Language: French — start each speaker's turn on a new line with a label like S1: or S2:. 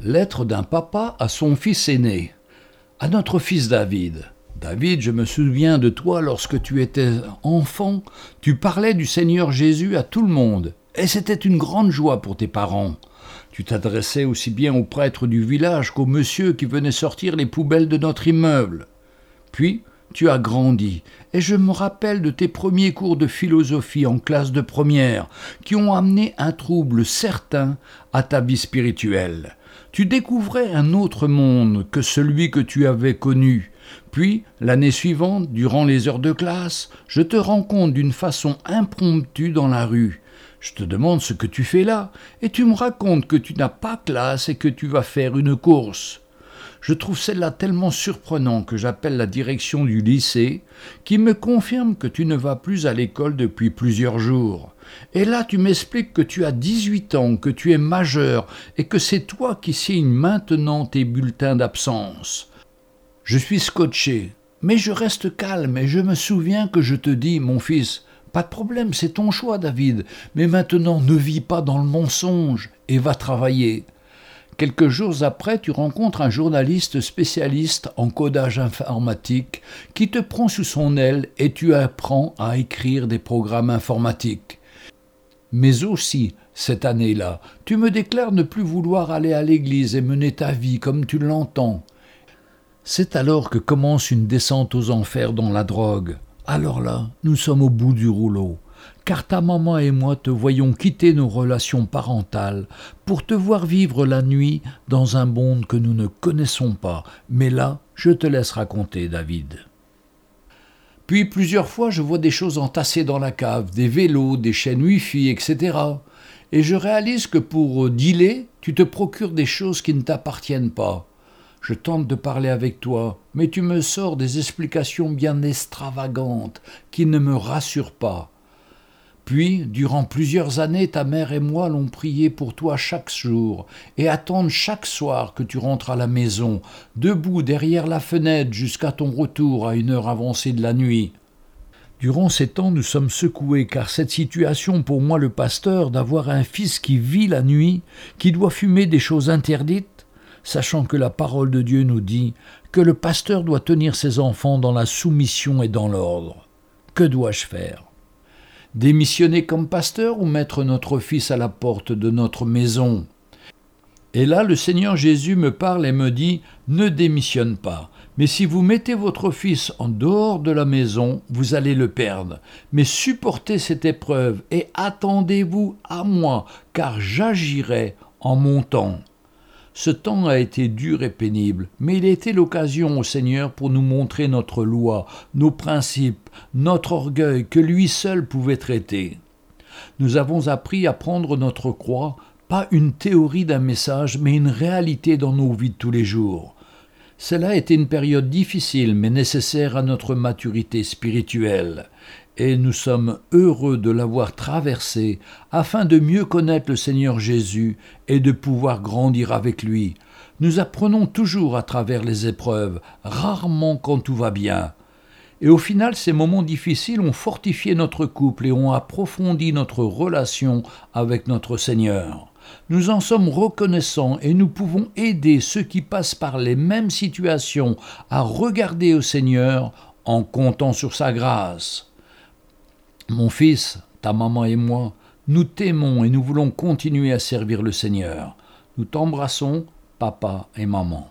S1: Lettre d'un papa à son fils aîné. À notre fils David. David, je me souviens de toi lorsque tu étais enfant, tu parlais du Seigneur Jésus à tout le monde, et c'était une grande joie pour tes parents. Tu t'adressais aussi bien aux prêtres du village qu'au monsieur qui venait sortir les poubelles de notre immeuble. Puis, tu as grandi, et je me rappelle de tes premiers cours de philosophie en classe de première, qui ont amené un trouble certain à ta vie spirituelle tu découvrais un autre monde que celui que tu avais connu. Puis, l'année suivante, durant les heures de classe, je te rencontre d'une façon impromptue dans la rue. Je te demande ce que tu fais là, et tu me racontes que tu n'as pas classe et que tu vas faire une course. Je trouve celle-là tellement surprenant que j'appelle la direction du lycée, qui me confirme que tu ne vas plus à l'école depuis plusieurs jours. Et là, tu m'expliques que tu as 18 ans, que tu es majeur, et que c'est toi qui signes maintenant tes bulletins d'absence. Je suis scotché, mais je reste calme et je me souviens que je te dis, mon fils, pas de problème, c'est ton choix, David, mais maintenant ne vis pas dans le mensonge et va travailler. Quelques jours après, tu rencontres un journaliste spécialiste en codage informatique qui te prend sous son aile et tu apprends à écrire des programmes informatiques. Mais aussi, cette année-là, tu me déclares ne plus vouloir aller à l'église et mener ta vie comme tu l'entends. C'est alors que commence une descente aux enfers dans la drogue. Alors là, nous sommes au bout du rouleau car ta maman et moi te voyons quitter nos relations parentales pour te voir vivre la nuit dans un monde que nous ne connaissons pas. Mais là, je te laisse raconter, David. Puis plusieurs fois, je vois des choses entassées dans la cave, des vélos, des chaînes Wi-Fi, etc. Et je réalise que pour dealer, tu te procures des choses qui ne t'appartiennent pas. Je tente de parler avec toi, mais tu me sors des explications bien extravagantes qui ne me rassurent pas. Puis, durant plusieurs années, ta mère et moi l'ont prié pour toi chaque jour, et attendent chaque soir que tu rentres à la maison, debout derrière la fenêtre jusqu'à ton retour à une heure avancée de la nuit. Durant ces temps, nous sommes secoués, car cette situation pour moi le pasteur d'avoir un fils qui vit la nuit, qui doit fumer des choses interdites, sachant que la parole de Dieu nous dit que le pasteur doit tenir ses enfants dans la soumission et dans l'ordre. Que dois-je faire? Démissionner comme pasteur ou mettre notre fils à la porte de notre maison Et là, le Seigneur Jésus me parle et me dit, ne démissionne pas. Mais si vous mettez votre fils en dehors de la maison, vous allez le perdre. Mais supportez cette épreuve et attendez-vous à moi, car j'agirai en mon temps. Ce temps a été dur et pénible, mais il a été l'occasion au Seigneur pour nous montrer notre loi, nos principes, notre orgueil que lui seul pouvait traiter. Nous avons appris à prendre notre croix, pas une théorie d'un message, mais une réalité dans nos vies de tous les jours. Cela a été une période difficile mais nécessaire à notre maturité spirituelle et nous sommes heureux de l'avoir traversé afin de mieux connaître le Seigneur Jésus et de pouvoir grandir avec lui. Nous apprenons toujours à travers les épreuves, rarement quand tout va bien. Et au final, ces moments difficiles ont fortifié notre couple et ont approfondi notre relation avec notre Seigneur. Nous en sommes reconnaissants et nous pouvons aider ceux qui passent par les mêmes situations à regarder au Seigneur en comptant sur sa grâce. Mon fils, ta maman et moi, nous t'aimons et nous voulons continuer à servir le Seigneur. Nous t'embrassons, papa et maman.